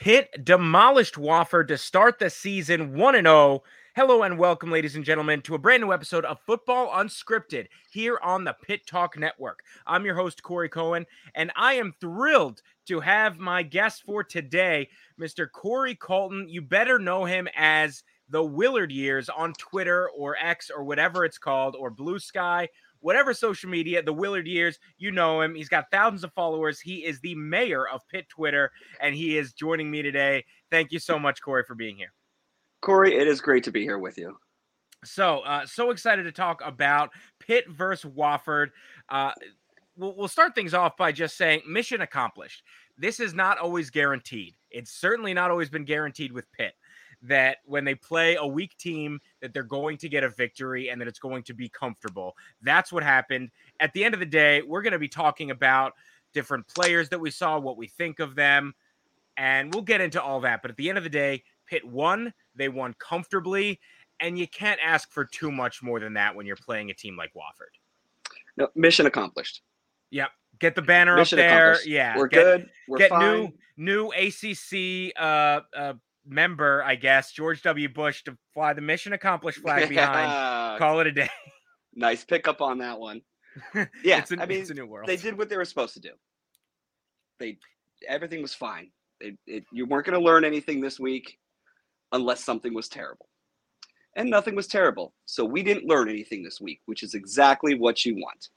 Pitt demolished Wofford to start the season 1 0. Hello and welcome, ladies and gentlemen, to a brand new episode of Football Unscripted here on the Pitt Talk Network. I'm your host, Corey Cohen, and I am thrilled to have my guest for today, Mr. Corey Culton. You better know him as the Willard Years on Twitter or X or whatever it's called, or Bluesky whatever social media, the Willard years, you know him. He's got thousands of followers. He is the mayor of Pitt Twitter, and he is joining me today. Thank you so much, Corey, for being here. Corey, it is great to be here with you. So, uh, so excited to talk about Pitt versus Wofford. Uh, we'll, we'll start things off by just saying mission accomplished. This is not always guaranteed. It's certainly not always been guaranteed with Pitt that when they play a weak team that they're going to get a victory and that it's going to be comfortable. That's what happened. At the end of the day, we're going to be talking about different players that we saw, what we think of them, and we'll get into all that. But at the end of the day, Pitt won. They won comfortably, and you can't ask for too much more than that when you're playing a team like Wofford. No, mission accomplished. Yep. Get the banner mission up there. Yeah. We're get, good. We're get fine. new new ACC uh, uh, member, I guess, George W. Bush to fly the mission accomplished flag behind. Call it a day. nice pickup on that one. Yeah, it's a, I mean, it's a new world. They did what they were supposed to do. They everything was fine. It, it, you weren't going to learn anything this week unless something was terrible. And nothing was terrible. So we didn't learn anything this week, which is exactly what you want.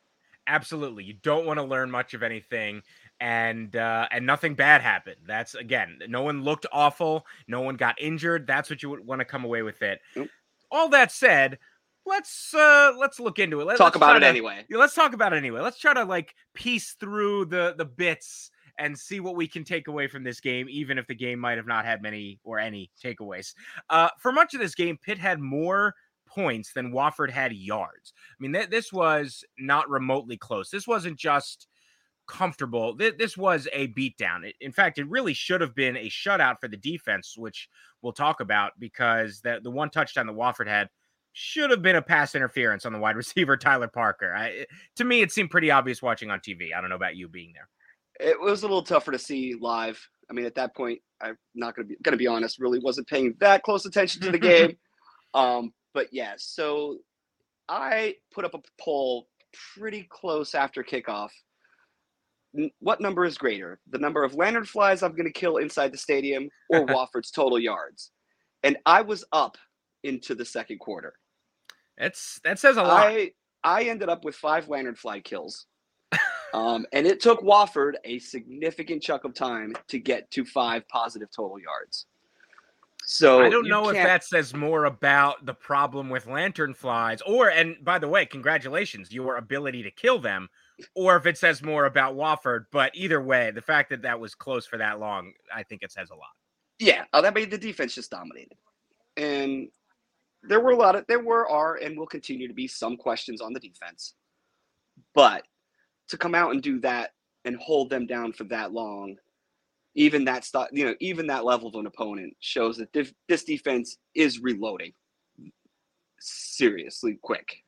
Absolutely. You don't want to learn much of anything and uh, and nothing bad happened. That's again, no one looked awful, no one got injured. That's what you would want to come away with it. Nope. All that said, let's uh let's look into it. Let, talk about it to, anyway. Yeah, let's talk about it anyway. Let's try to like piece through the the bits and see what we can take away from this game, even if the game might have not had many or any takeaways. Uh, for much of this game, Pitt had more points than Wofford had yards. I mean, th- this was not remotely close. This wasn't just comfortable. Th- this was a beatdown. In fact, it really should have been a shutout for the defense, which we'll talk about because the, the one touchdown that Wofford had should have been a pass interference on the wide receiver Tyler Parker. I, to me, it seemed pretty obvious watching on TV. I don't know about you being there. It was a little tougher to see live. I mean, at that point, I'm not going to be going to be honest. Really, wasn't paying that close attention to the game. um, but yeah, so I put up a poll pretty close after kickoff what number is greater? The number of lantern flies I'm going to kill inside the stadium or Wofford's total yards? And I was up into the second quarter. That's that says a lot. I I ended up with five lantern fly kills. um, and it took Wofford a significant chunk of time to get to five positive total yards. So I don't know if that says more about the problem with lantern flies, or and by the way, congratulations, your ability to kill them, or if it says more about Wofford. But either way, the fact that that was close for that long, I think it says a lot. Yeah, oh, that made the defense just dominated, and there were a lot of there were are and will continue to be some questions on the defense, but to come out and do that and hold them down for that long even that stuff, you know, even that level of an opponent shows that dif- this defense is reloading seriously quick.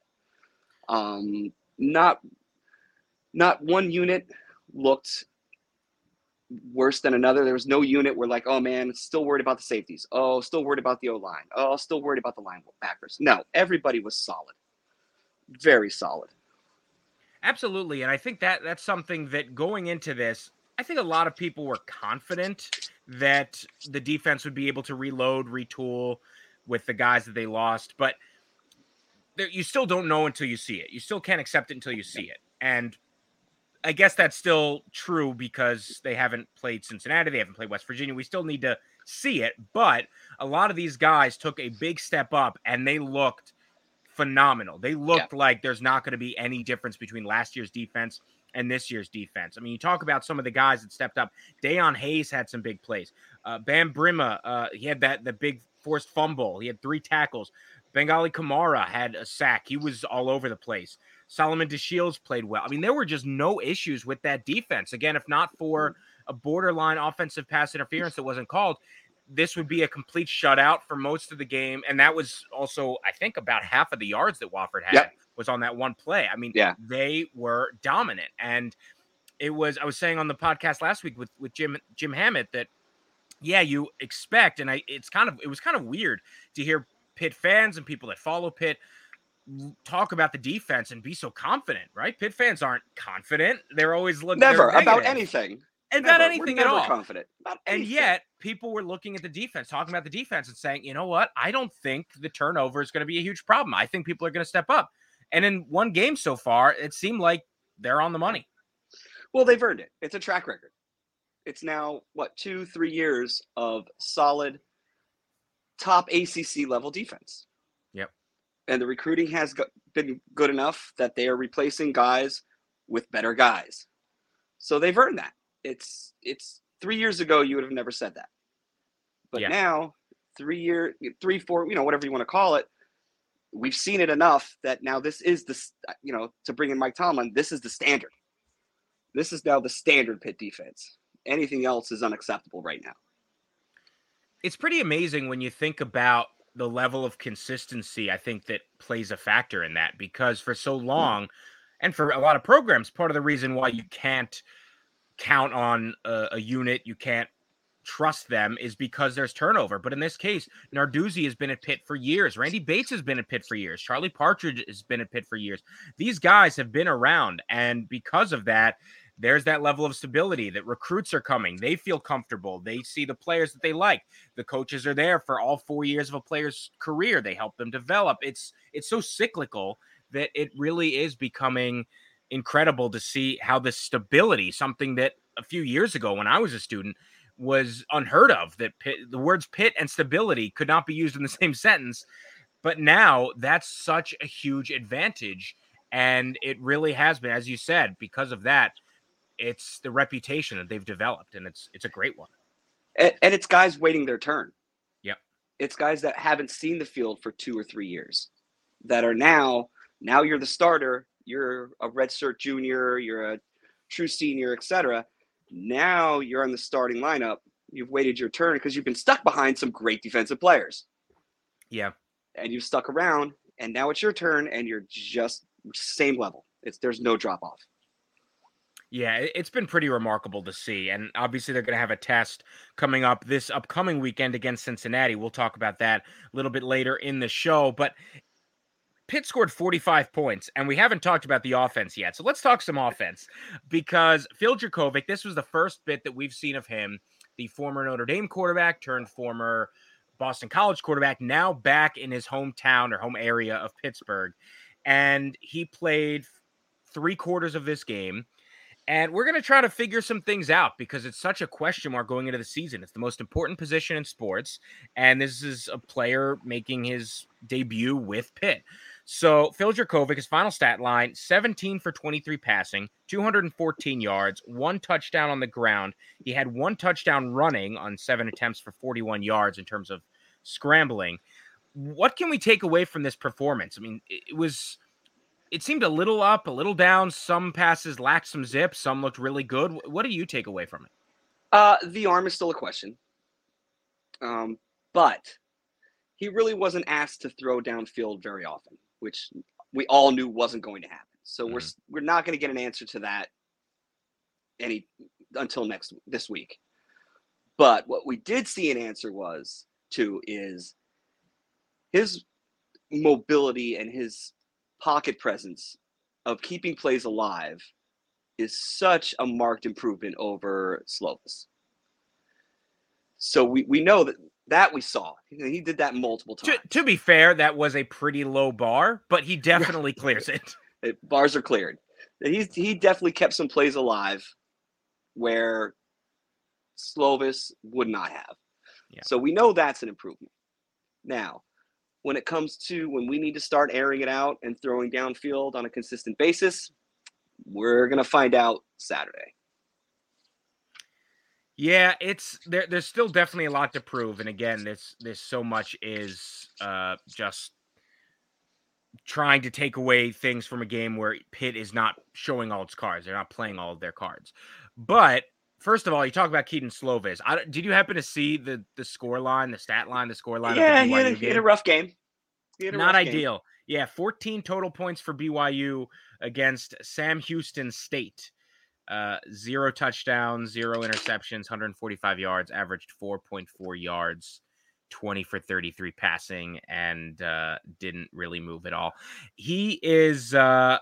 Um, not not one unit looked worse than another. There was no unit where like, oh man, still worried about the safeties. Oh, still worried about the O line. Oh, still worried about the linebackers. No, everybody was solid, very solid. Absolutely, and I think that that's something that going into this, I think a lot of people were confident that the defense would be able to reload, retool with the guys that they lost, but you still don't know until you see it. You still can't accept it until you see it. And I guess that's still true because they haven't played Cincinnati, they haven't played West Virginia. We still need to see it, but a lot of these guys took a big step up and they looked phenomenal. They looked yeah. like there's not going to be any difference between last year's defense and this year's defense. I mean, you talk about some of the guys that stepped up. Dayon Hayes had some big plays. Uh, Bam Brima, uh, he had that the big forced fumble. He had three tackles. Bangally Kamara had a sack. He was all over the place. Solomon DeShields played well. I mean, there were just no issues with that defense. Again, if not for mm-hmm. a borderline offensive pass interference that wasn't called, this would be a complete shutout for most of the game. And that was also, I think, about half of the yards that Wofford had. Yep was on that one play. I mean, yeah. they were dominant. And it was I was saying on the podcast last week with with Jim Jim Hammett that yeah, you expect, and I it's kind of it was kind of weird to hear Pitt fans and people that follow Pitt talk about the defense and be so confident, right? Pitt fans aren't confident. They're always looking never about anything. And about anything at all. Confident. and yet, people were looking at the defense, talking about the defense, and saying, you know what? I don't think the turnover is going to be a huge problem. I think people are going to step up. And in one game so far, it seemed like they're on the money. Well, they've earned it. It's a track record. It's now what two, three years of solid top ACC level defense. And the recruiting has been good enough that they are replacing guys with better guys. So they've earned that. It's it's three years ago you would have never said that. But yeah. now, three year, three, four, you know, whatever you want to call it, we've seen it enough that now this is the, you know, to bring in Mike Tomlin, this is the standard. This is now the standard Pitt defense. Anything else is unacceptable right now it's pretty amazing when you think about the level of consistency I think that plays a factor in that because for so long and for a lot of programs part of the reason why you can't count on a, a, unit you can't trust them is because there's turnover. But in this case Narduzzi has been at Pitt for years. Randy Bates has been at Pitt for years. Charlie Partridge has been at Pitt for years. These guys have been around and because of that there's that level of stability that recruits are coming. They feel comfortable. They see the players that they like. The coaches are there for all four years of a player's career. They help them develop. It's it's so cyclical that it really is becoming incredible to see how this stability, something that a few years ago when I was a student was unheard of, that Pitt, the words Pitt and stability could not be used in the same sentence. But now that's such a huge advantage. And it really has been, as you said, because of that, it's the reputation that they've developed, and it's it's a great one. And, and it's guys waiting their turn. Yep. It's guys that haven't seen the field for two or three years, that are now now you're the starter. You're a redshirt junior. You're a true senior, etc. Now you're on the starting lineup. You've waited your turn because you've been stuck behind some great defensive players. Yeah. And you've stuck around, and now it's your turn, and you're just same level. It's there's no drop off. Yeah, it's been pretty remarkable to see. And obviously, they're going to have a test coming up this upcoming weekend against Cincinnati. We'll talk about that a little bit later in the show. But Pitt scored 45 points, and we haven't talked about the offense yet. So let's talk some offense because Phil Jurkovec, this was the first bit that we've seen of him, the former Notre Dame quarterback turned former Boston College quarterback, now back in his hometown or home area of Pittsburgh. And he played three quarters of this game and we're going to try to figure some things out because it's such a question mark going into the season. It's the most important position in sports. And this is a player making his debut with Pitt. So Phil Jurkovec, his final stat line 17 for 23 passing, 214 yards, one touchdown on the ground. He had one touchdown running on seven attempts for 41 yards in terms of scrambling. What can we take away from this performance? I mean, it was it seemed a little up, a little down. Some passes lacked some zip. Some looked really good. What do you take away from it? Uh, the arm is still a question. Um, but he really wasn't asked to throw downfield very often, which we all knew wasn't going to happen. So mm-hmm. we're we're not going to get an answer to that any until next this week. But what we did see an answer was to is his mobility and his pocket presence of keeping plays alive is such a marked improvement over Slovis. So we, we know that that we saw. He did that multiple times. To, to be fair, that was a pretty low bar, but he definitely clears it. it. Bars are cleared. He's he definitely kept some plays alive where Slovis would not have. Yeah. So we know that's an improvement. Now, when it comes to when we need to start airing it out and throwing downfield on a consistent basis, we're gonna find out Saturday. Yeah, it's there. There's still definitely a lot to prove, and again, this this so much is uh, just trying to take away things from a game where Pitt is not showing all its cards. They're not playing all of their cards. But first of all, you talk about Kedon Slovis. I, did you happen to see the the score line, the stat line, the score line? Yeah, he had, a, he had, a, rough game. Not ideal. Game. Yeah, 14 total points for BYU against Sam Houston State. Uh, zero touchdowns, zero interceptions, 145 yards, averaged 4.4 yards, 20 for 33 passing, and uh, didn't really move at all. He is uh,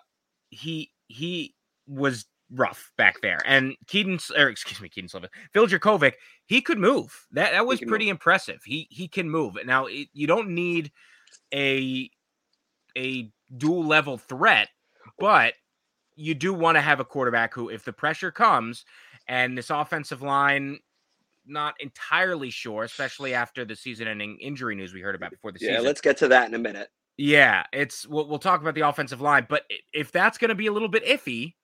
he he was rough back there. And Kedon, or excuse me, Kedon Slovis, Phil Jurkovec, he could move. That that was pretty move. impressive. He he can move. Now it, you don't need a a dual level threat, but you do want to have a quarterback who, if the pressure comes, and this offensive line not entirely sure, especially after the season-ending injury news we heard about before the yeah, season. Yeah, let's get to that in a minute. Yeah, it's we'll, we'll talk about the offensive line, but if that's going to be a little bit iffy,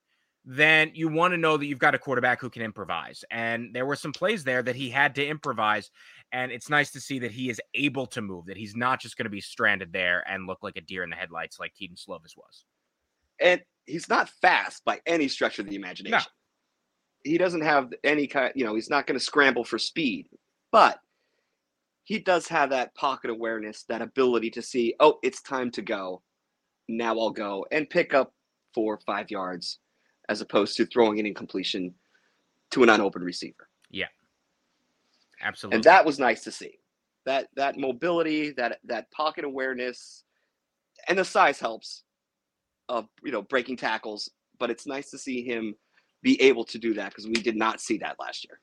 then you want to know that you've got a quarterback who can improvise. And there were some plays there that he had to improvise. And it's nice to see that he is able to move, that he's not just going to be stranded there and look like a deer in the headlights like Kedon Slovis was. And he's not fast by any stretch of the imagination. No. He doesn't have any kind, you know, he's not going to scramble for speed, but he does have that pocket awareness, that ability to see, oh, it's time to go. Now I'll go and pick up four or five yards as opposed to throwing an incompletion to an unopened receiver. Yeah. Absolutely. And that was nice to see. That that mobility, that that pocket awareness, and the size helps of you know breaking tackles, but it's nice to see him be able to do that because we did not see that last year.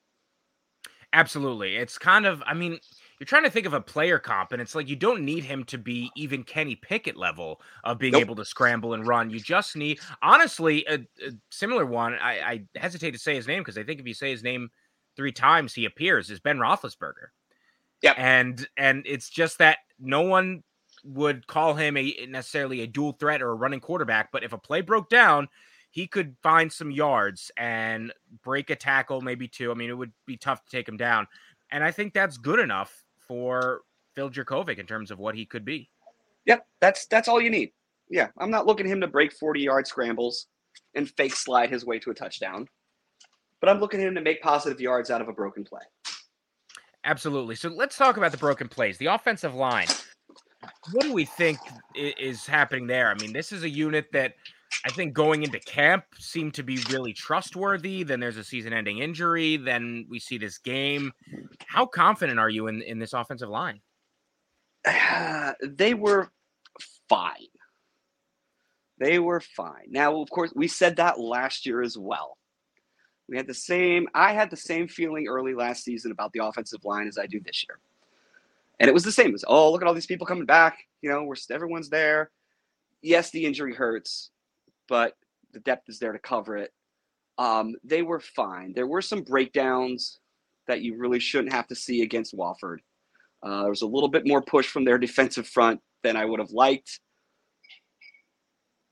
Absolutely. It's kind of I mean, you're trying to think of a player comp, and it's like you don't need him to be even Kenny Pickett level of being nope. able to scramble and run. You just need, honestly, a, a similar one. I, I, hesitate to say his name because I think if you say his name three times, he appears. Is Ben Roethlisberger? Yeah, and and it's just that no one would call him a necessarily a dual threat or a running quarterback, but if a play broke down, he could find some yards and break a tackle, maybe two. I mean, it would be tough to take him down. And I think that's good enough for Phil Jurkovec in terms of what he could be. Yep, that's that's all you need. Yeah, I'm not looking him to break 40 yard scrambles and fake slide his way to a touchdown, but I'm looking at him to make positive yards out of a broken play. Absolutely. So let's talk about the broken plays. The offensive line. What do we think is happening there? I mean, this is a unit that I think going into camp seemed to be really trustworthy. Then there's a season-ending injury. Then we see this game. How confident are you in in this offensive line? Uh, they were fine. They were fine. Now, of course, we said that last year as well. We had the same. I had the same feeling early last season about the offensive line as I do this year, and it was the same. Was oh, look at all these people coming back. You know, we're everyone's there. Yes, the injury hurts but the depth is there to cover it. Um, they were fine. There were some breakdowns that you really shouldn't have to see against Wofford. Uh, there was a little bit more push from their defensive front than I would have liked,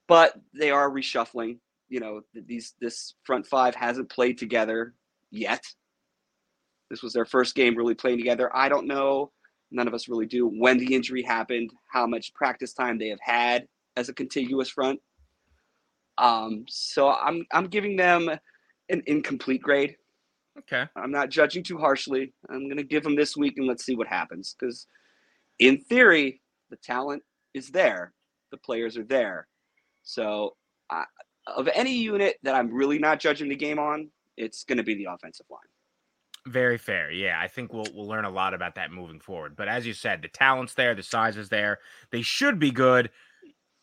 but they are reshuffling. You know, these this front five hasn't played together yet. This was their first game really playing together. I don't know. None of us really do when the injury happened, how much practice time they have had as a contiguous front. Um, so I'm I'm giving them an incomplete grade. Okay. I'm not judging too harshly. I'm gonna give them this week and let's see what happens. Because in theory, the talent is there, the players are there. So uh, of any unit that I'm really not judging the game on, it's to be the offensive line. Very fair. Yeah, I think we'll we'll learn a lot about that moving forward. But as you said, the talent's there, the size is there. They should be good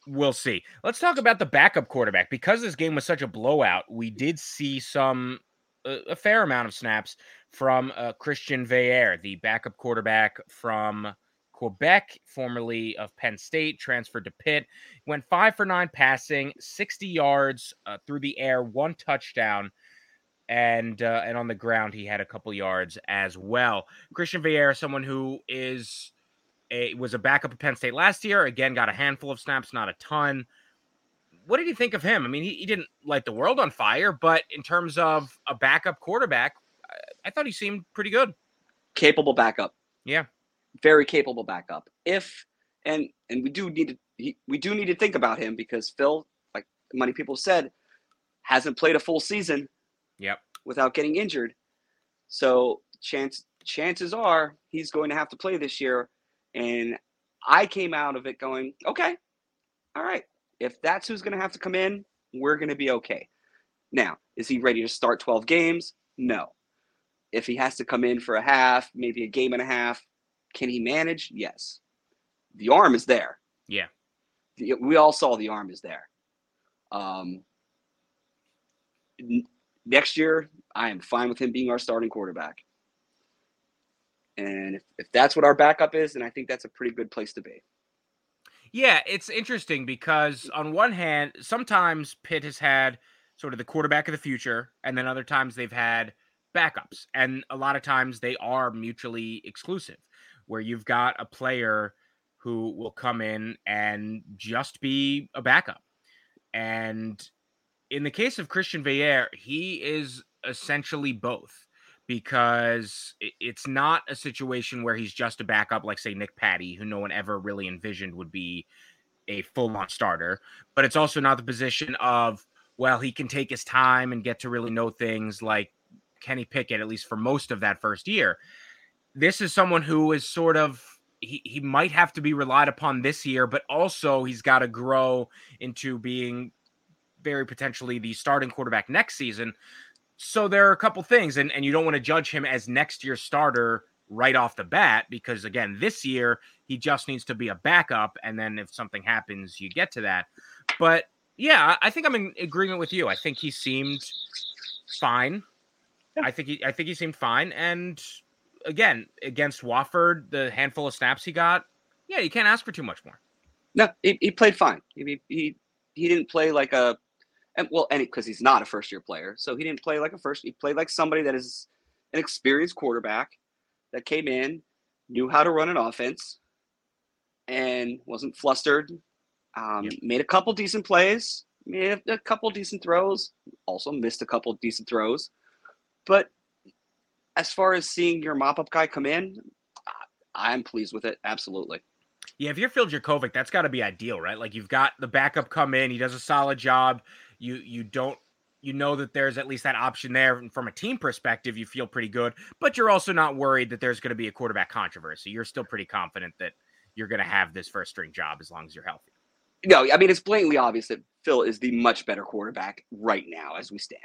we'll see. Let's talk about the backup quarterback because this game was such a blowout. We did see some a, a fair amount of snaps from uh, Christian Veilleux, the backup quarterback from Quebec, formerly of Penn State, transferred to Pitt. Went five for nine passing, 60 yards uh, through the air, one touchdown. And uh, and on the ground, he had a couple yards as well. Christian Veilleux, someone who is a, was a backup at Penn State last year. Again, got a handful of snaps, not a ton. What did you think of him? I mean, he, he didn't light the world on fire, but in terms of a backup quarterback, I, I thought he seemed pretty good. Capable backup. Yeah. Very capable backup. If and and we do need to he, we do need to think about him because Phil, like many people said, hasn't played a full season. Yep. Without getting injured. So chance chances are he's going to have to play this year and I came out of it going, okay, all right, if that's who's going to have to come in, we're going to be okay. Now, is he ready to start 12 games? No. If he has to come in for a half, maybe a game and a half, can he manage? Yes. The arm is there. Yeah. The, we all saw the arm is there. Um, n- next year, I am fine with him being our starting quarterback. And if, if that's what our backup is, then I think that's a pretty good place to be. Yeah, it's interesting because on one hand, sometimes Pitt has had sort of the quarterback of the future, and then other times they've had backups. And a lot of times they are mutually exclusive, where you've got a player who will come in and just be a backup. And in the case of Christian Veilleux, he is essentially both because it's not a situation where he's just a backup, like, say, Nick Patti, who no one ever really envisioned would be a full on starter. But it's also not the position of, well, he can take his time and get to really know things like Kenny Pickett, at least for most of that first year. This is someone who is sort of he, he might have to be relied upon this year, but also he's got to grow into being very potentially the starting quarterback next season. So there are a couple things, and, and you don't want to judge him as next year's starter right off the bat because again, this year he just needs to be a backup, and then if something happens, you get to that. But yeah, I think I'm in agreement with you. I think he seemed fine. Yeah. I think he I think he seemed fine. And again, against Wofford, the handful of snaps he got, yeah, you can't ask for too much more. No, he, he played fine. He, he he didn't play like a and well, any because he's not a first year player, so he didn't play like a first. He played like somebody that is an experienced quarterback that came in, knew how to run an offense, and wasn't flustered. Um, yep. Made a couple decent plays, made a couple decent throws, also missed a couple decent throws, but as far as seeing your mop up guy come in, I'm pleased with it. Absolutely. Yeah, if you're Phil Jurkovec, that's got to be ideal, right? Like you've got the backup come in, he does a solid job. You you don't you know that there's at least that option there. And from a team perspective you feel pretty good but you're also not worried that there's going to be a quarterback controversy. You're still pretty confident that you're going to have this first string job as long as you're healthy. No i mean it's blatantly obvious that phil is the much better quarterback right now as we stand.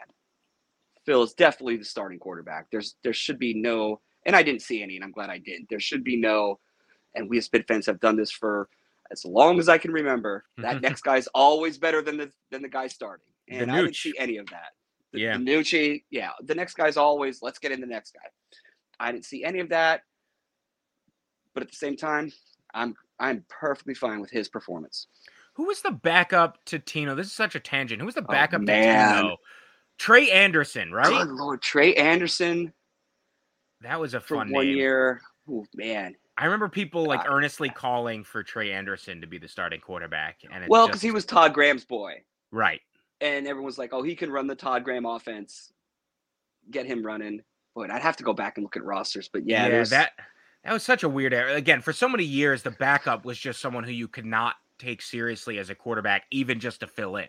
Phil is definitely the starting quarterback. There's there should be no and i didn't see any and i'm glad i didn't. There should be no and we as Pitt fans have done this for as long as I can remember. That next guy's always better than the than the guy starting, and I didn't see any of that. The, yeah, Nucci, yeah, the next guy's always let's get in the next guy. I didn't see any of that, but at the same time, I'm I'm perfectly fine with his performance. Who was the backup to Tino? This is such a tangent. Who was the oh, backup oh, to Tino? Trey Anderson, right? Good Lord, Trey Anderson. That was a fun one name. year. Oh man, I remember people like earnestly calling for Trey Anderson to be the starting quarterback, and well, because he was Todd Graham's boy, right? And everyone's like, "Oh, he can run the Todd Graham offense. Get him running." But I'd have to go back and look at rosters, but yeah, yeah that that was such a weird era. Again, for so many years, the backup was just someone who you could not take seriously as a quarterback, even just to fill in.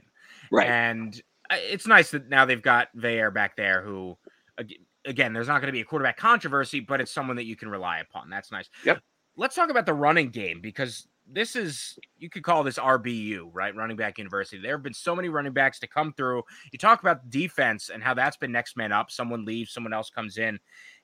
Right. And uh, it's nice that now they've got Veilleux back there, who again, there's not going to be a quarterback controversy, but it's someone that you can rely upon. That's nice. Yep. Let's talk about the running game because this is you could call this RBU, right? Running back university. There have been so many running backs to come through. You talk about defense and how that's been next man up. Someone leaves, someone else comes in.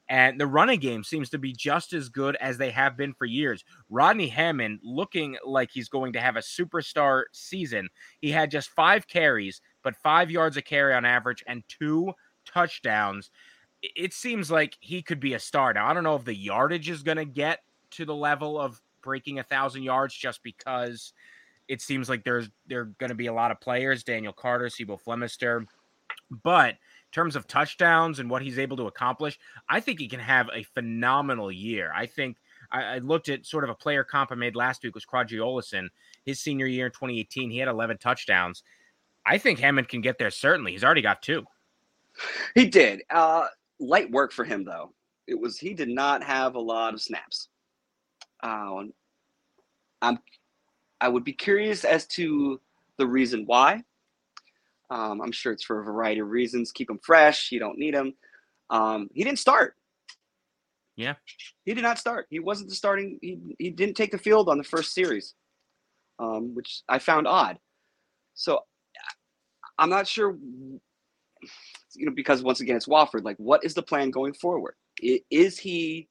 And the running game seems to be just as good as they have been for years. Rodney Hammond looking like he's going to have a superstar season. He had just five carries, but five yards a carry on average and two touchdowns it seems like he could be a star. Now, I don't know if the yardage is going to get to the level of breaking a thousand yards just because it seems like there's there going to be a lot of players, Daniel Carter, C'Bo Flemister. But in terms of touchdowns and what he's able to accomplish, I think he can have a phenomenal year. I think I, I looked at sort of a player comp I made last week was Qadree Ollison. His senior year in 2018, he had 11 touchdowns. I think Hammond can get there certainly. He's already got two. He did. Uh, light work for him though. It was he did not have a lot of snaps. Uh, I'm I would be curious as to the reason why. Um, I'm sure it's for a variety of reasons. Keep him fresh. You don't need him. Um, he didn't start. Yeah, he did not start. He wasn't the starting. He he didn't take the field on the first series, um, which I found odd. So I'm not sure you know, because once again it's Wofford. Like, what is the plan going forward? Is he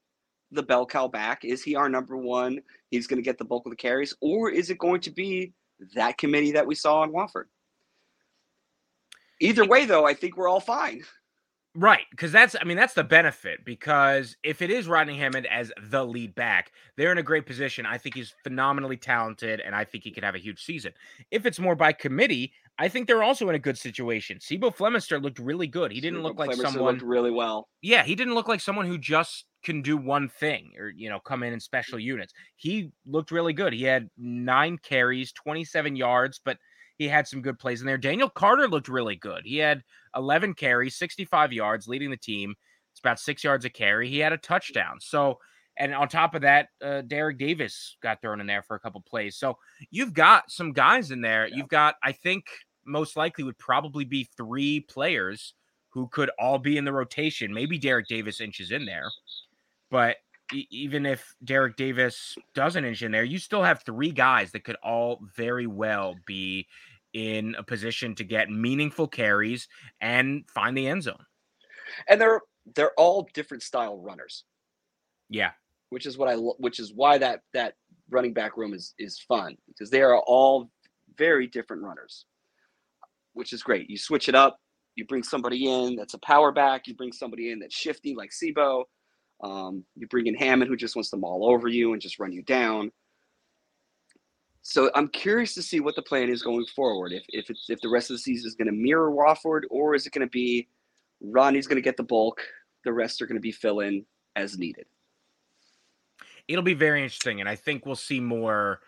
the bell cow back? Is he our number one? He's going to get the bulk of the carries, or is it going to be that committee that we saw on Wofford? Either way, though, I think we're all fine. Right, because that's I mean that's the benefit because if it is Rodney Hammond as the lead back, they're in a great position. I think he's phenomenally talented and I think he could have a huge season. If it's more by committee, I think they're also in a good situation. C'Bo Flemister looked really good. He didn't look like Flemister someone really well. Yeah, he didn't look like someone who just can do one thing or you know come in in special mm. units. He looked really good. He had 9 carries, 27 yards, but he had some good plays in there. Daniel Carter looked really good. He had 11 carries, 65 yards, leading the team. It's about six yards a carry. He had a touchdown. So, and on top of that, uh, Derek Davis got thrown in there for a couple plays. So you've got some guys in there. Yeah. You've got, I think, most likely would probably be three players who could all be in the rotation. Maybe Derek Davis inches in there, but even if Derek Davis doesn't inch in there, you still have three guys that could all very well be in a position to get meaningful carries and find the end zone. And they're they're all different style runners. Yeah, which is what I which is why that that running back room is is fun because they are all very different runners, which is great. You switch it up. You bring somebody in that's a power back. You bring somebody in that's shifty like C'Bo. Um, you bring in Hammond who just wants to maul over you and just run you down. So I'm curious to see what the plan is going forward. If if it's if the rest of the season is going to mirror Wofford, or is it going to be Ronnie's going to get the bulk, the rest are going to be fill in as needed. It'll be very interesting, and I think we'll see more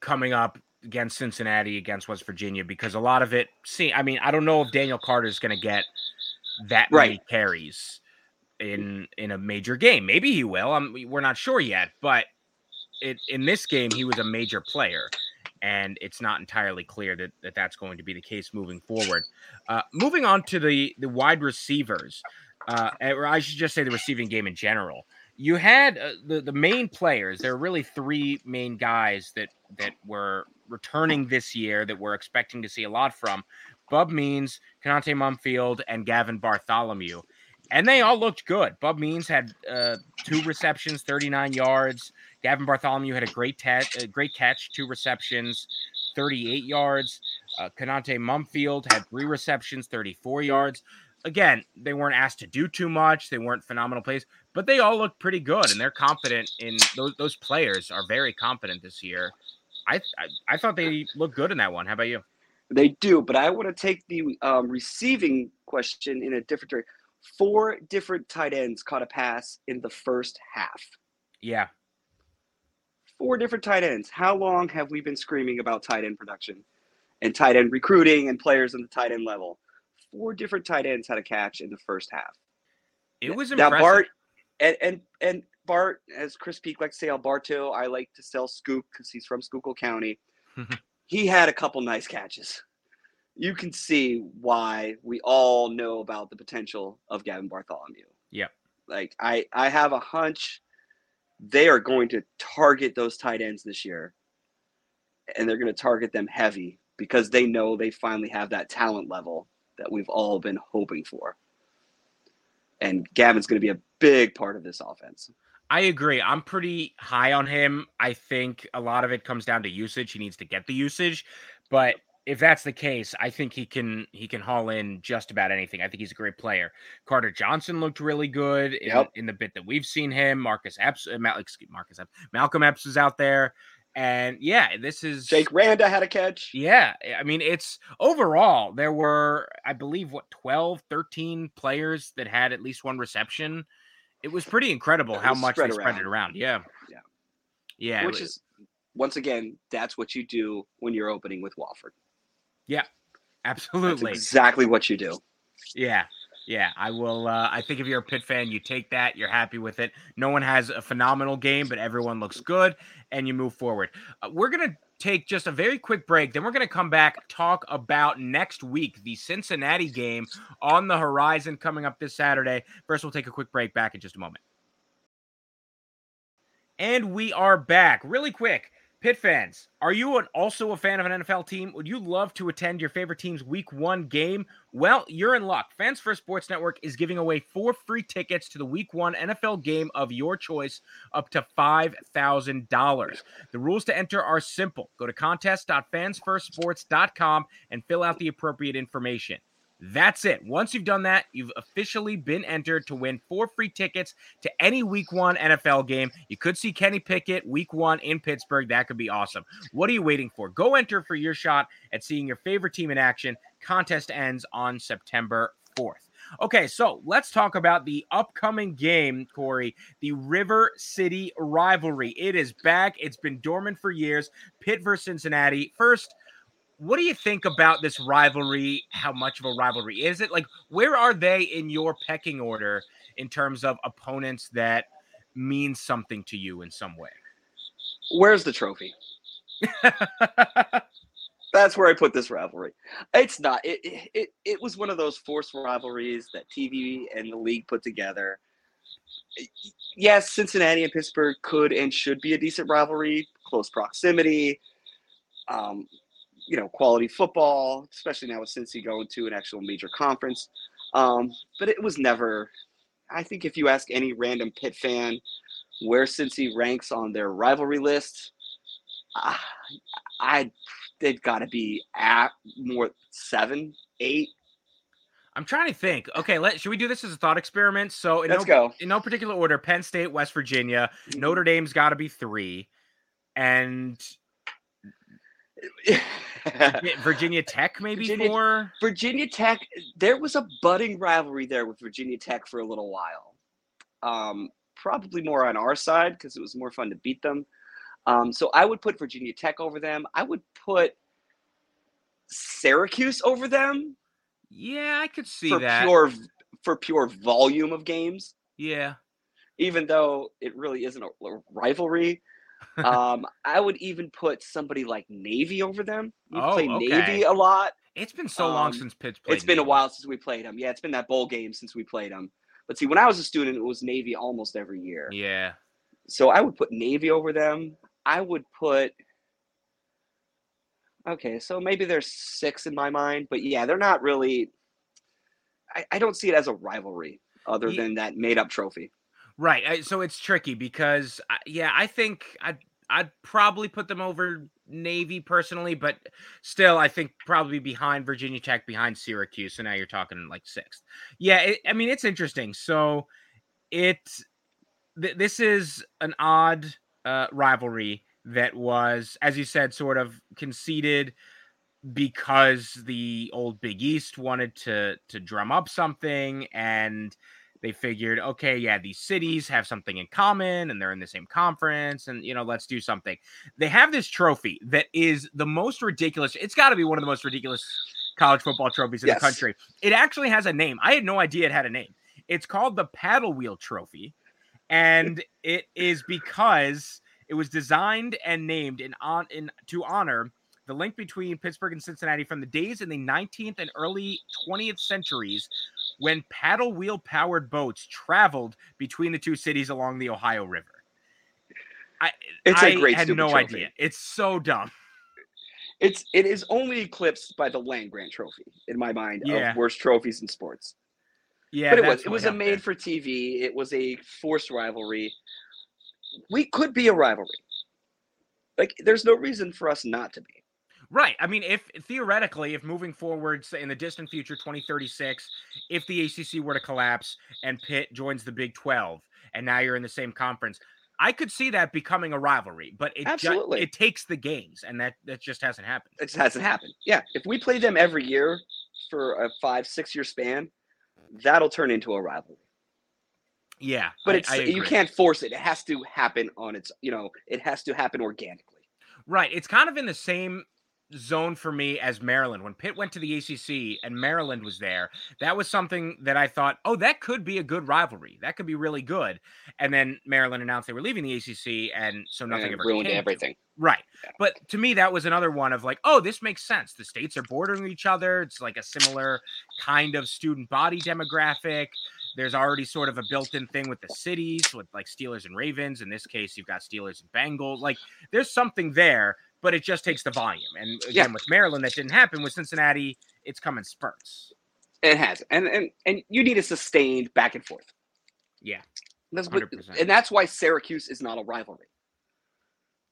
coming up against Cincinnati, against West Virginia, because a lot of it. See, I mean, I don't know if Daniel Carter is going to get that right. many carries in in a major game. Maybe he will. I'm, we're not sure yet, but it, in this game, he was a major player, and it's not entirely clear that, that that's going to be the case moving forward. Uh, moving on to the the wide receivers, uh, or I should just say the receiving game in general. You had uh, the the main players. There are really three main guys that that were returning this year that we're expecting to see a lot from. Bub Means, Konata Mumpfield, and Gavin Bartholomew and they all looked good. Bub Means had uh, two receptions, 39 yards. Gavin Bartholomew had a great, te- a great catch, two receptions, 38 yards. Uh, Konata Mumpfield had three receptions, 34 yards. Again, they weren't asked to do too much. They weren't phenomenal plays, but they all looked pretty good, and they're confident in those. Those players are very confident this year. I I, I thought they looked good in that one. How about you? They do, but I want to take the um, receiving question in a different direction four different tight ends caught a pass in the first half. Yeah. Four different tight ends. How long have we been screaming about tight end production and tight end recruiting and players in the tight end level? Four different tight ends had a catch in the first half. It was impressive. Now Bart and and and Bart, as Chris Peak likes to say, Alberto, I like to sell Scoop because he's from Schuylkill County. he had a couple nice catches you can see why we all know about the potential of Gavin Bartholomew. Yeah. Like I I have a hunch they are going to target those tight ends this year. And they're going to target them heavy because they know they finally have that talent level that we've all been hoping for. And Gavin's going to be a big part of this offense. I agree. I'm pretty high on him. I think a lot of it comes down to usage. He needs to get the usage, but if that's the case, I think he can he can haul in just about anything. I think he's a great player. Carter Johnson looked really good in, yep. in the bit that we've seen him. Marcus Epps, uh, Mal, excuse, Marcus Epps, Malcolm Epps is out there. And yeah, this is Jake Randa had a catch. Yeah. I mean, it's overall, there were, I believe, what, 12, 13 players that had at least one reception. It was pretty incredible how much they around. spread it around. Yeah. Yeah. Yeah. Which is, once again, that's what you do when you're opening with Wofford. Yeah, absolutely. That's exactly what you do. Yeah. Yeah, I will. Uh, I think if you're a Pitt fan, you take that. You're happy with it. No one has a phenomenal game, but everyone looks good, and you move forward. Uh, we're gonna take just a very quick break. Then we're gonna come back talk about next week, the Cincinnati game on the horizon coming up this Saturday. First, we'll take a quick break. Back in just a moment. And we are back. Really quick Pitt fans, are you an, also a fan of an NFL team? Would you love to attend your favorite team's week one game? Well, you're in luck. Fans First Sports Network is giving away four free tickets to the week one NFL game of your choice, up to $5,000. The rules to enter are simple go to contest.fansfirstsports.com and fill out the appropriate information. That's it. Once you've done that, you've officially been entered to win four free tickets to any week one NFL game. You could see Kenny Pickett week one in Pittsburgh. That could be awesome. What are you waiting for? Go enter for your shot at seeing your favorite team in action. Contest ends on September 4th. Okay, so let's talk about the upcoming game, Corey, the River City rivalry. It is back. It's been dormant for years. Pitt versus Cincinnati. First, what do you think about this rivalry? How much of a rivalry is it? Like, where are they in your pecking order in terms of opponents that mean something to you in some way? Where's the trophy? That's where I put this rivalry. It's not. It, it it was one of those forced rivalries that TV and the league put together. Yes, Cincinnati and Pittsburgh could and should be a decent rivalry, close proximity. Um, you know, quality football, especially now with Cincy going to an actual major conference. Um, but it was never. I think if you ask any random Pitt fan where Cincy ranks on their rivalry list, uh, I they've got to be at more seven, eight. I'm trying to think. Okay, let should we do this as a thought experiment? So in Let's no, go. in no particular order: Penn State, West Virginia, Mhm. Notre Dame's got to be three, and Virginia Tech maybe Virginia- four. Virginia Tech, there was a budding rivalry there with Virginia Tech for a little while. Um, probably more on our side because it was more fun to beat them. Um, so I would put Virginia Tech over them. I would put Syracuse over them Yeah, I could see for that. pure for pure volume of games, yeah, even though it really isn't a rivalry. Um, I would even put somebody like Navy over them. We Oh, play okay. Navy a lot. it's been so long Um, since Pitt's played. It's been a while since we played them. Yeah, it's been that bowl game since we played them. But see, when I was a student, it was Navy almost every year. Yeah, So I would put Navy over them. I would put. Okay, so maybe there's six in my mind, but yeah, they're not really. I, I don't see it as a rivalry other Ye- than that made up trophy. Right. So it's tricky because yeah, I think I'd I'd probably put them over Navy personally, but still, I think probably behind Virginia Tech, behind Syracuse. So now you're talking like sixth. Yeah, it, I mean it's interesting. So it th- this is an odd uh, rivalry that was, as you said, sort of conceded because the old Big East wanted to to drum up something and they figured okay yeah these cities have something in common and they're in the same conference and you know let's do something. They have this trophy that is the most ridiculous it's got to be one of the most ridiculous college football trophies in Yes. the country. It actually has a name. I had no idea it had a name. It's called the paddle wheel trophy and it is because it was designed and named in on in to honor the link between Pittsburgh and Cincinnati from the days in the 19th and early 20th centuries when paddle wheel powered boats traveled between the two cities along the Ohio River. I, It's I a great had no trophy. idea. It's so dumb. It's it is only eclipsed by the Land Grant Trophy in my mind Yeah. of worst trophies in sports. Yeah, but it was it was a made for TV. It was a forced rivalry. We could be a rivalry. Like there's no reason for us not to be. Right. I mean, if theoretically, if moving forward say in the distant future, 2036, if the ACC were to collapse and Pitt joins the Big 12, and now you're in the same conference, I could see that becoming a rivalry. But it just Absolutely. it takes the games, and that that just hasn't happened. It just hasn't happened. Yeah, if we play them every year for a five six year span, that'll turn into a rivalry. Yeah, But I- it's I you can't force it. It has to happen on its. You know, it has to happen organically. Right. It's kind of in the same zone for me as Maryland. When Pitt went to the ACC and Maryland was there, that was something that I thought, oh, that could be a good rivalry. That could be really good. And then Maryland announced they were leaving the ACC, and so nothing and ever ruined everything. Right. Yeah. But to me, that was another one of like, oh, this makes sense. The states are bordering each other. It's like a similar kind of student body demographic. There's already sort of a built-in thing with the cities, with like Steelers and Ravens. In this case, you've got Steelers and Bengals. Like there's something there, but it just takes the volume. And again, Yeah. with Maryland, that didn't happen. With Cincinnati, it's come in spurts. It has, and and and you need a sustained back and forth. Yeah. That's what, 100%. and that's why Syracuse is not a rivalry.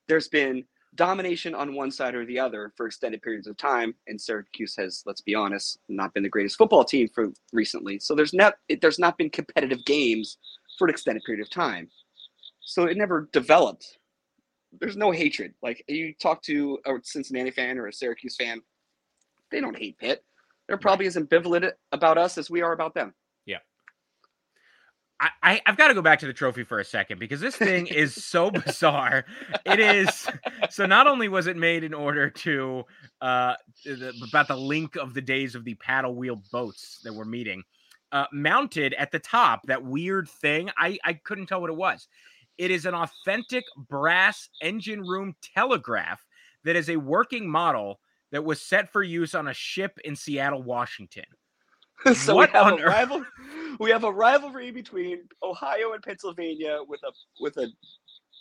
There's been domination on one side or the other for extended periods of time, and Syracuse has, let's be honest, not been the greatest football team for recently. So there's not it, there's not been competitive games for an extended period of time. So it never developed. There's no hatred. Like you talk to a Cincinnati fan or a Syracuse fan, they don't hate Pitt. They're probably as ambivalent about us as we are about them. Yeah. I I've got to go back to the trophy for a second because this thing is so bizarre. It is so. Not only was it made in order to uh the, about the link of the days of the paddle wheel boats that we're meeting, uh, mounted at the top that weird thing. I I couldn't tell what it was. It is an authentic brass engine room telegraph that is a working model that was set for use on a ship in Seattle, Washington. so What we have on a rival we have a rivalry between Ohio and Pennsylvania with a with a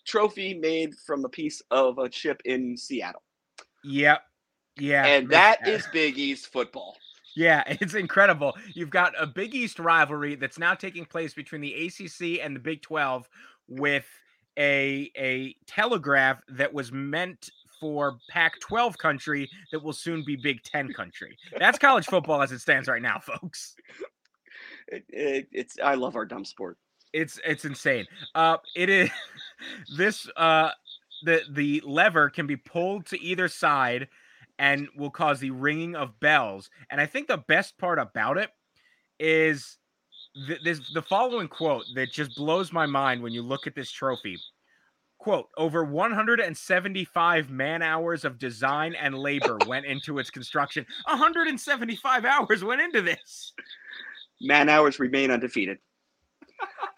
trophy made from a piece of a chip in Seattle. Yep. Yeah. and that is Big East football. Yeah, it's incredible. You've got a Big East rivalry that's now taking place between the ACC and the Big 12 with a a telegraph that was meant for Pac-12 country that will soon be Big 10 country. That's college football as it stands right now, folks. It, it, it's I love our dumb sport. It's it's insane. Uh it is this uh the the lever can be pulled to either side and will cause the ringing of bells. And I think the best part about it is th- this the following quote that just blows my mind when you look at this trophy. Quote, over 175 man hours of design and labor went into its construction. 175 hours went into this. Man hours remain undefeated.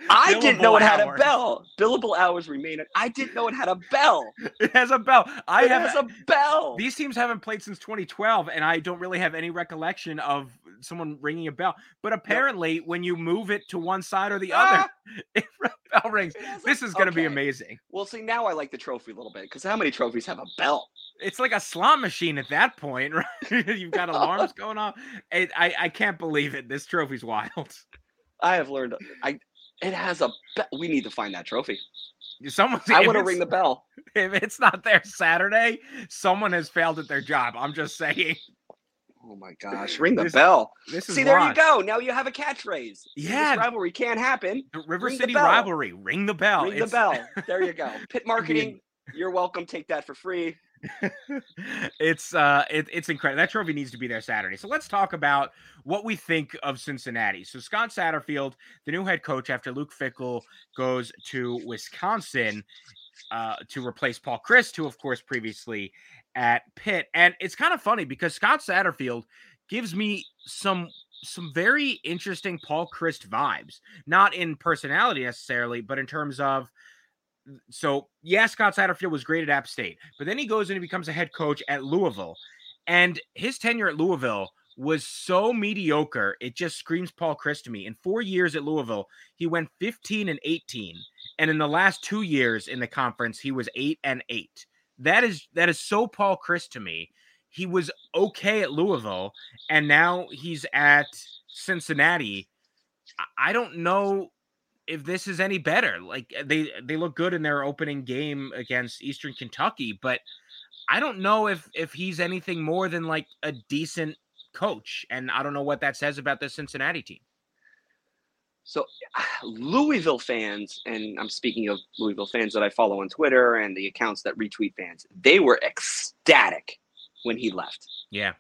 I didn't know it had hours. a bell. Billable hours remain. I didn't know it had a bell. It has a bell. I it have has a bell. These teams haven't played since 2012, and I don't really have any recollection of someone ringing a bell. But apparently, when you move it to one side or the other, Ah, if a bell rings, it has a- this is going to be amazing. Well, see, now I like the trophy a little bit because how many trophies have a bell? It's like a slot machine at that point, right? You've got alarms going off. It, I I can't believe it. This trophy's wild. I have learned. I it has a. Be- we need to find that trophy. Someone, I want to ring the bell. If it's not there Saturday, someone has failed at their job. I'm just saying. Oh my gosh, ring the This- bell. This is See, there you go. Now you have a catchphrase. Yeah. this rivalry can't happen. The River Ring City bell. rivalry. Ring the bell. ring the bell. There you go. Pitt marketing. You're welcome. Take that for free. it's uh it, it's incredible that trophy needs to be there saturday. So let's talk about what we think of cincinnati. So scott satterfield the new head coach after luke fickell goes to wisconsin uh to replace paul chryst who of course previously at pitt. And it's kind of funny because scott satterfield gives me some some very interesting paul chryst vibes. Not in personality necessarily but in terms of so yeah, Scott Satterfield was great at App State, but then he goes and he becomes a head coach at Louisville, and his tenure at Louisville was so mediocre. It just screams Paul Chryst to me. In four years at Louisville, he went 15 and 18, and in the last two years in the conference, he was eight and eight. That is that is so Paul Chryst to me. He was okay at Louisville, and now he's at Cincinnati. I- I don't know if this is any better. Like uh, they they look good in their opening game against Eastern Kentucky, but I don't know if if he's anything more than like a decent coach, and I don't know what that says about the Cincinnati team. So Louisville fans, and I'm speaking of Louisville fans that I follow on Twitter and the accounts that retweet fans, they were ecstatic when he left. Yeah,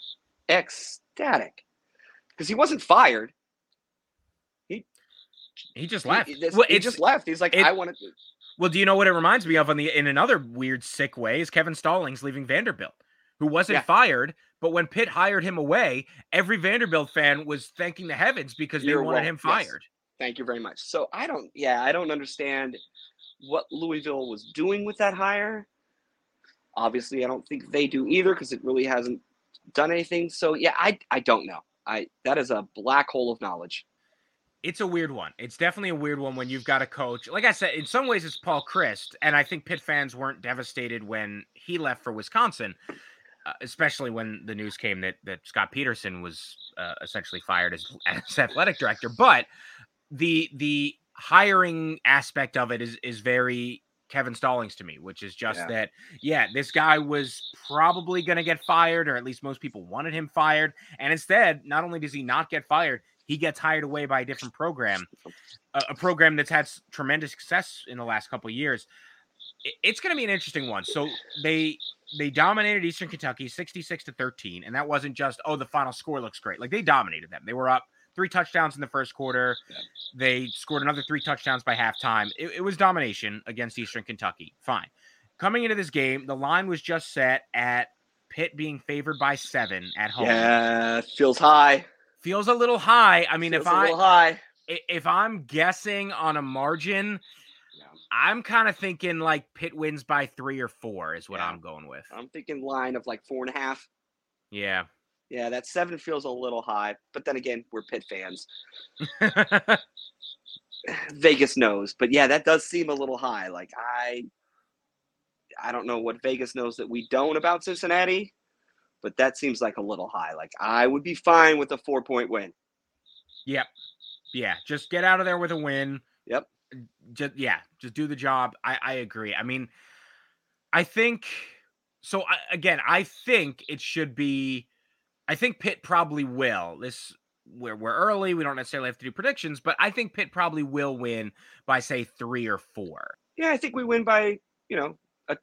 Ecstatic. Because he wasn't fired. He just left. He, this- well, he just left. He's like, it- I want to. well. Do you know what it reminds me of? On the in another weird sick way is Kevin Stallings leaving Vanderbilt, who wasn't Yeah. fired, but when Pitt hired him away, every Vanderbilt fan was thanking the heavens because they You're wanted wel- him yes. fired. Thank you very much. So I don't, yeah, I don't understand what Louisville was doing with that hire. Obviously, I don't think they do either because it really hasn't done anything. So yeah, I I don't know. I that is a black hole of knowledge. It's a weird one. It's definitely a weird one when you've got a coach. Like I said, in some ways it's Paul Chryst, and I think Pitt fans weren't devastated when he left for Wisconsin, uh, especially when the news came that that Scott Pederson was uh, essentially fired as, as athletic director. But the the hiring aspect of it is is very Kevin Stallings to me, which is just Yeah. that, yeah, this guy was probably going to get fired, or at least most people wanted him fired. And instead, not only does he not get fired, he gets hired away by a different program, a, a program that's had tremendous success in the last couple of years. I- It's going to be an interesting one. So they they dominated Eastern Kentucky 66 to 13, and that wasn't just oh the final score looks great. Like they dominated them. They were up three touchdowns in the first quarter. They scored another three touchdowns by halftime. It, it was domination against Eastern Kentucky. Fine. Coming into this game, the line was just set at Pitt being favored by seven at home. Yeah, feels high. Feels a little high. I mean, feels if a I little high. if I'm guessing on a margin, Yeah. I'm kind of thinking like Pitt wins by three or four is what Yeah. I'm going with. I'm thinking line of like four and a half. Yeah. Yeah, that seven feels a little high, but then again, we're Pitt fans. Vegas knows, but yeah, that does seem a little high. Like I, I don't know what Vegas knows that we don't about Cincinnati, but that seems like a little high. Like I would be fine with a four point win. Yep. Yeah. Just get out of there with a win. Yep. Just yeah. Just do the job. I I agree. I mean, I think so. I, again, I think it should be. I think Pitt probably will. This we're we're early. We don't necessarily have to do predictions, but I think Pitt probably will win by say three or four. Yeah, I think we win by you know a,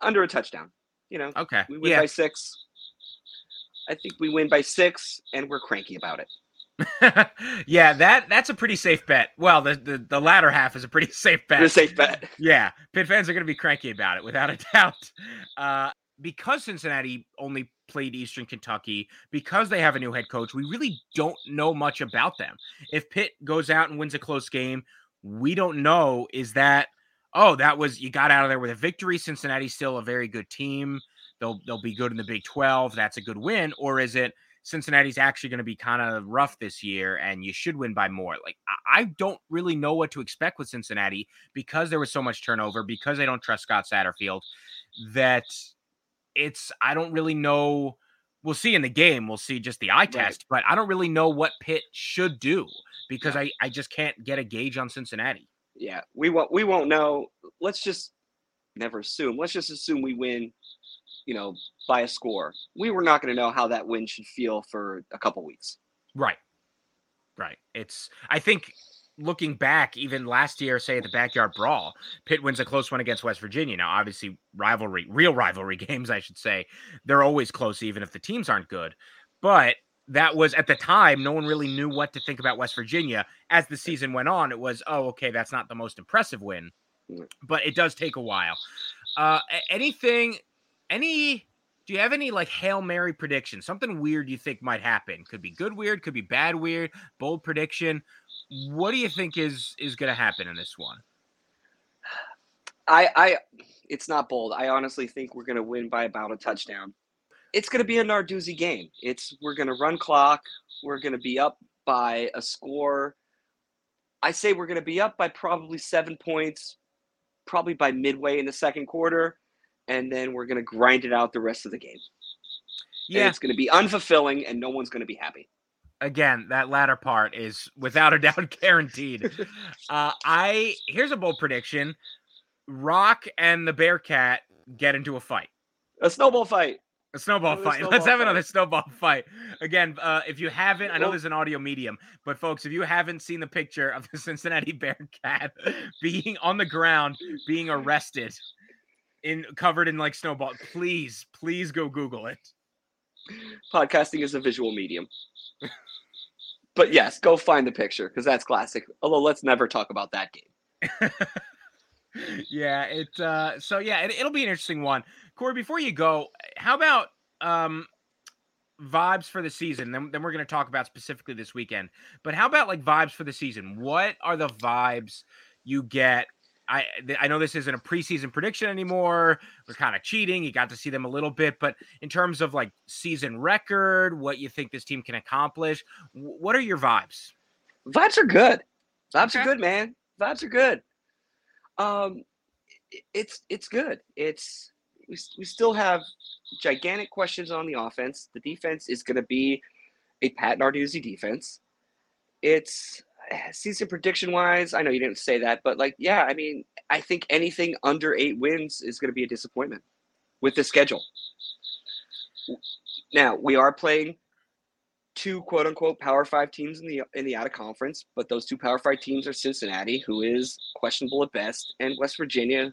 under a touchdown. You know, Okay. we win Yeah. by six. I think we win by six, and we're cranky about it. yeah. That that's a pretty safe bet. Well, the the, the latter half is a pretty safe bet. It's a safe bet. Yeah, Pitt fans are going to be cranky about it without a doubt. Uh, because Cincinnati only played Eastern Kentucky, because they have a new head coach, we really don't know much about them. If Pitt goes out and wins a close game, we don't know is that oh that was you got out of there with a victory. Cincinnati's still a very good team. They'll they'll be good in the Big 12. That's a good win, or is it Cincinnati's actually going to be kind of rough this year and you should win by more? Like I, I don't really know what to expect with Cincinnati because there was so much turnover, because they don't trust Scott Satterfield, that it's I don't really know. We'll see in the game. We'll see just the eye test, but I don't really know what Pitt should do because I, I just can't get a gauge on Cincinnati. Yeah, we won't. We won't know. Let's just never assume. Let's just assume we win. You know, by a score. We were not going to know how that win should feel for a couple weeks. Right. Right. It's I think looking back, even last year, say at the backyard brawl, Pitt wins a close one against West Virginia. Now, obviously, rivalry, real rivalry games, I should say, they're always close, even if the teams aren't good. But that was at the time, no one really knew what to think about West Virginia. As the season went on, it was, oh, okay, that's not the most impressive win, but it does take a while. Uh, anything, any do you have any like Hail Mary prediction? Something weird you think might happen? Could be good weird, could be bad weird, bold prediction. What do you think is is going to happen in this one? I, I, it's not bold. I honestly think we're going to win by about a touchdown. It's going to be a Narduzzi game. It's we're going to run clock. We're going to be up by a score. I say we're going to be up by probably seven points, probably by midway in the second quarter, and then we're going to grind it out the rest of the game. And Yeah, it's going to be unfulfilling, and no one's going to be happy. again, that latter part is without a doubt guaranteed. uh, I here's a bold prediction: Roc and the Bearcat get into a fight. A snowball fight. A snowball Another fight. snowball Let's have fight. another snowball fight. Again, uh, if you haven't, I know there's an audio medium, but folks, if you haven't seen the picture of the Cincinnati Bearcat being on the ground, being arrested, in covered in like snowball, please, please go Google it. Podcasting is a visual medium. but yes, go find the picture because that's classic. Although let's never talk about that game. yeah, it. Uh, so yeah, it, it'll be an interesting one. Corey, before you go, how about um vibes for the season? Then, then we're going to talk about specifically this weekend. But how about like vibes for the season? What are the vibes you get? I I know this isn't a preseason prediction anymore. We're kind of cheating. You got to see them a little bit, but in terms of like season record, what you think this team can accomplish, what are your vibes? Vibes are good. Vibes Okay. are good, man. Vibes are good. Um, it's it's good. It's we, we still have gigantic questions on the offense. The defense is going to be a Pat Narduzzi defense. It's season prediction wise. I know you didn't say that, but like, yeah, I mean, I think anything under eight wins is going to be a disappointment with the schedule. Now we are playing two quote unquote power five teams in the in the out of conference, but those two power five teams are Cincinnati, who is questionable at best, and West Virginia,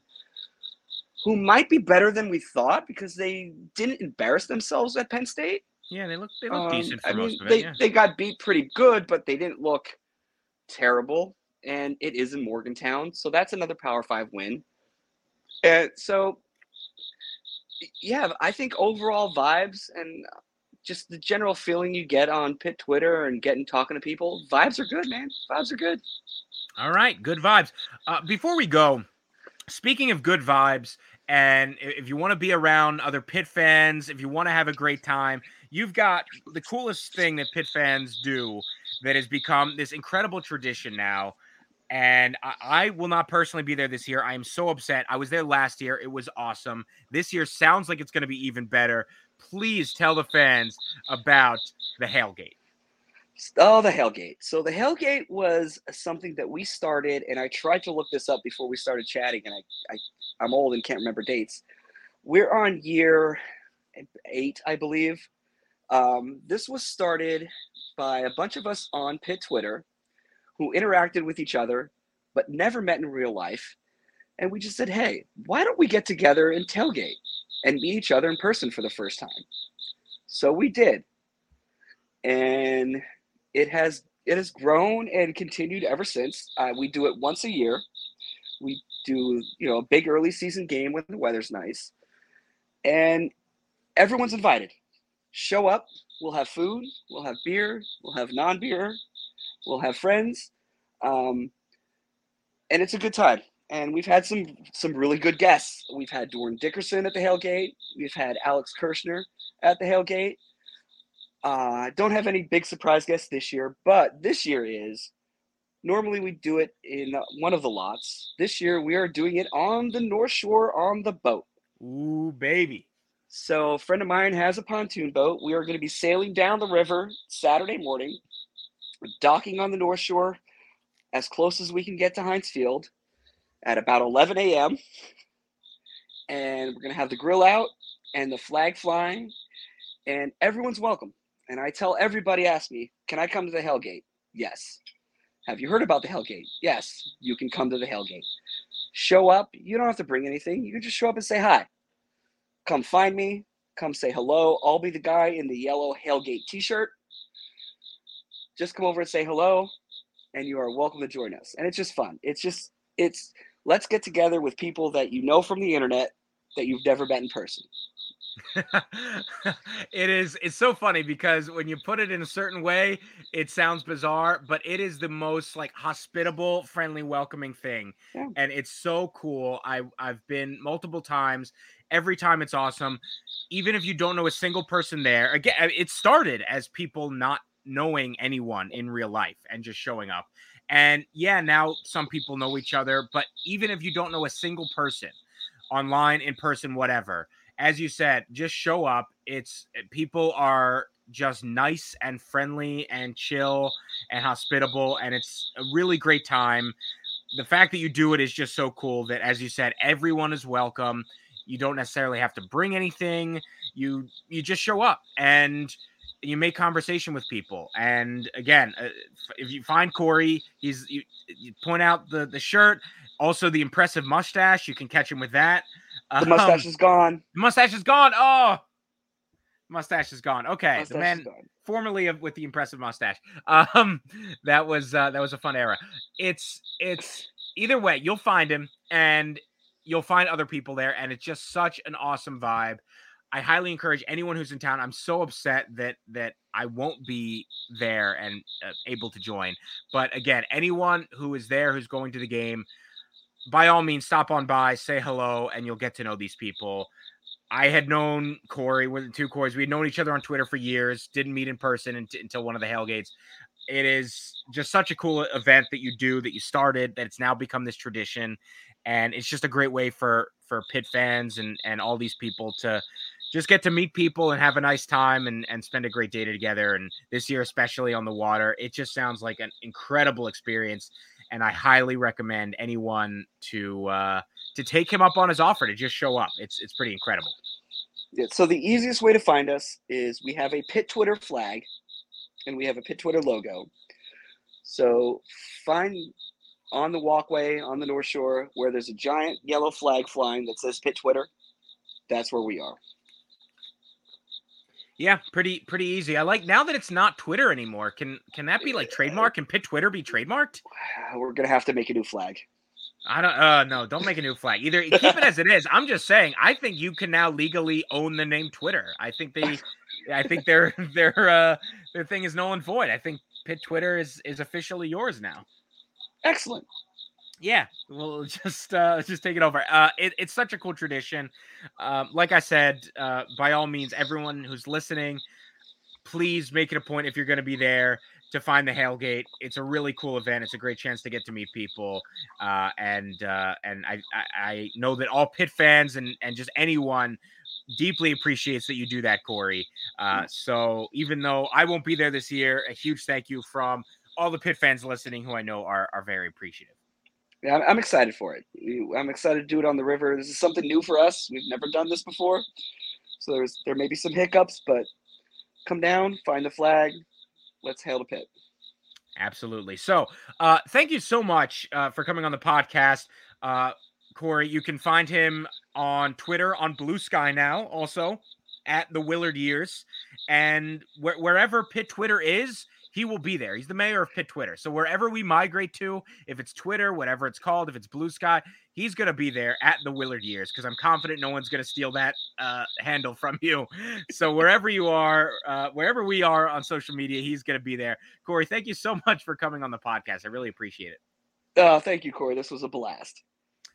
who might be better than we thought because they didn't embarrass themselves at Penn State. Yeah, they look they look Um, decent for I mean, of it. they yeah. they got beat pretty good, but they didn't look terrible. And it is in Morgantown, so that's another Power Five win. And so, yeah, I think overall vibes and just the general feeling you get on Pitt Twitter and getting talking to people, vibes are good, man. Vibes are good. All right, good vibes. Uh, before we go, speaking of good vibes, and if you want to be around other Pitt fans, if you want to have a great time, you've got the coolest thing that Pitt fans do that has become this incredible tradition now. And I, I will not personally be there this year. I am so upset. I was there last year. It was awesome. This year sounds like it's going to be even better. Please tell the fans about the Hailgate. Oh, the Hellgate. So the Hellgate was something that we started, and I tried to look this up before we started chatting, and I, I I'm old and can't remember dates. We're on year eight, I believe. Um, this was started by a bunch of us on Pitt Twitter who interacted with each other but never met in real life. And we just said, hey, why don't we get together and tailgate and meet each other in person for the first time? So we did. And it has it has grown and continued ever since. Uh, we do it once a year. We do you know a big early season game when the weather's nice, and everyone's invited. Show up. We'll have food. We'll have beer. We'll have non-beer. We'll have friends, um, and it's a good time. And we've had some some really good guests. We've had Dorin Dickerson at the Hailgate. We've had Alex Kirshner at the Hailgate. Uh, don't have any big surprise guests this year, but this year is normally we do it in uh, one of the lots. This year we are doing it on the North Shore on the boat. Ooh, baby. So a friend of mine has a pontoon boat. We are going to be sailing down the river Saturday morning, docking on the North Shore as close as we can get to Heinz Field at about 11 a.m. And we're going to have the grill out and the flag flying, and everyone's welcome. And I tell everybody, ask me, can I come to the Hellgate? Yes. Have you heard about the Hellgate? Yes, you can come to the Hellgate. Show up. You don't have to bring anything. You can just show up and say hi. Come find me. Come say hello. I'll be the guy in the yellow Hellgate t shirt. Just come over and say hello, and you are welcome to join us. And it's just fun. It's just, it's, let's get together with people that you know from the internet that you've never met in person. it is it's so funny because when you put it in a certain way it sounds bizarre but it is the most like hospitable friendly welcoming thing Yeah. and it's so cool i i've been multiple times every time it's awesome even if you don't know a single person there again uh, it started as people not knowing anyone in real life and just showing up and yeah now some people know each other but even if you don't know a single person online in person whatever as you said, just show up. It's people are just nice and friendly and chill and hospitable, and it's a really great time. The fact that you do it is just so cool that, as you said, everyone is welcome. You don't necessarily have to bring anything. You you just show up and you make conversation with people. And again, uh, if you find Corey, he's you, you point out the the shirt, also the impressive mustache. You can catch him with that. The mustache Um, is gone. the mustache is gone. Oh, mustache is gone. Okay, Mustache the man formerly of with the impressive mustache. Um, that was uh, that was a fun era. It's it's either way, you'll find him and you'll find other people there, and it's just such an awesome vibe. I highly encourage anyone who's in town. I'm so upset that that I won't be there and uh, able to join. But again, anyone who is there who's going to the game, by all means, stop on by, say hello, and you'll get to know these people. I had known Corey with the two Corys. We had known each other on Twitter for years. Didn't meet in person unt- until one of the Hellgates. it is just such a cool event that you do that you started that it's now become this tradition and it's just a great way for for Pitt fans and and all these people to just get to meet people and have a nice time and and spend a great day together and this year especially on the water it just sounds like an incredible experience and I highly recommend anyone to uh to take him up on his offer to just show up it's it's pretty incredible yeah, so the easiest way to find us is we have a pitt Twitter flag and we have a pitt Twitter logo. So find on the walkway on the North Shore where there's a giant yellow flag flying that says Pitt Twitter. That's where we are. Yeah, pretty pretty easy. I like now that it's not Twitter anymore. Can can that be like trademark? Can Pitt Twitter be trademarked? We're gonna have to make a new flag. I don't. Uh, no, don't make a new flag. Either keep it as it is. I'm just saying. I think you can now legally own the name Twitter. I think they, I think their their uh their thing is null and void. I think Pitt Twitter is is officially yours now. Excellent. Yeah, we'll just uh, just take it over. Uh, it, it's such a cool tradition. Um, like I said, uh, by all means, everyone who's listening, please make it a point if you're going to be there to find the Hailgate. It's a really cool event. It's a great chance to get to meet people, uh, and uh, and I, I, I know that all Pitt fans and and just anyone deeply appreciates that you do that, Corey. Uh, so even though I won't be there this year, a huge thank you from all the pitt fans listening, who I know are are very appreciative. Yeah, I'm excited for it. I'm excited to do it on the river. This is something new for us. We've never done this before, so there's there may be some hiccups, but come down, find the flag, let's hail the pitt. Absolutely. So, uh, thank you so much uh, for coming on the podcast, uh, Corey. You can find him on Twitter on Bluesky now, also at the Willard Years, and wh- wherever Pitt Twitter is, he will be there. He's the mayor of Pitt Twitter. So wherever we migrate to, if it's Twitter, whatever it's called, if it's Bluesky, he's going to be there at the Willard years because I'm confident no one's going to steal that uh, handle from you. So wherever you are, uh, wherever we are on social media, he's going to be there. Corey, thank you so much for coming on the podcast. I really appreciate it. Uh, thank you, Corey. This was a blast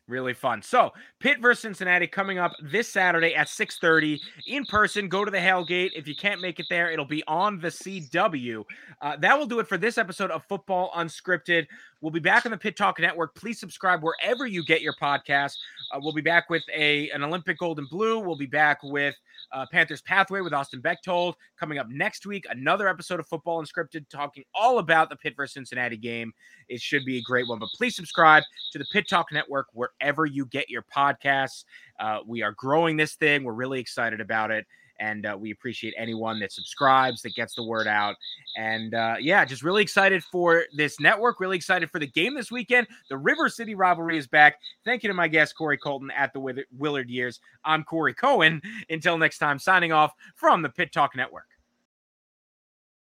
really fun. So Pitt versus Cincinnati coming up this Saturday at 6:30 in person. Go to the Hailgate. If you can't make it there, it'll be on the CW. Uh, that will do it for this episode of Football Unscripted. We'll be back on the Pitt Talk Network. Please subscribe wherever you get your podcast. Uh, we'll be back with a an Olympic Gold and Blue. We'll be back with uh, Panthers Pathway with Austin Bechtold. Coming up next week, another episode of Football Unscripted talking all about the Pitt versus Cincinnati game. It should be a great one. But please subscribe to the Pitt Talk Network wherever you get your podcasts. Uh, we are growing this thing. We're really excited about it. And uh, we appreciate anyone that subscribes, that gets the word out. And uh, yeah, just really excited for this network. Really excited for the game this weekend. The River City rivalry is back. Thank you to my guest, Corey Culton at the Willard Years. I'm Corey Cohen. Until next time, signing off from the Pitt Talk Network.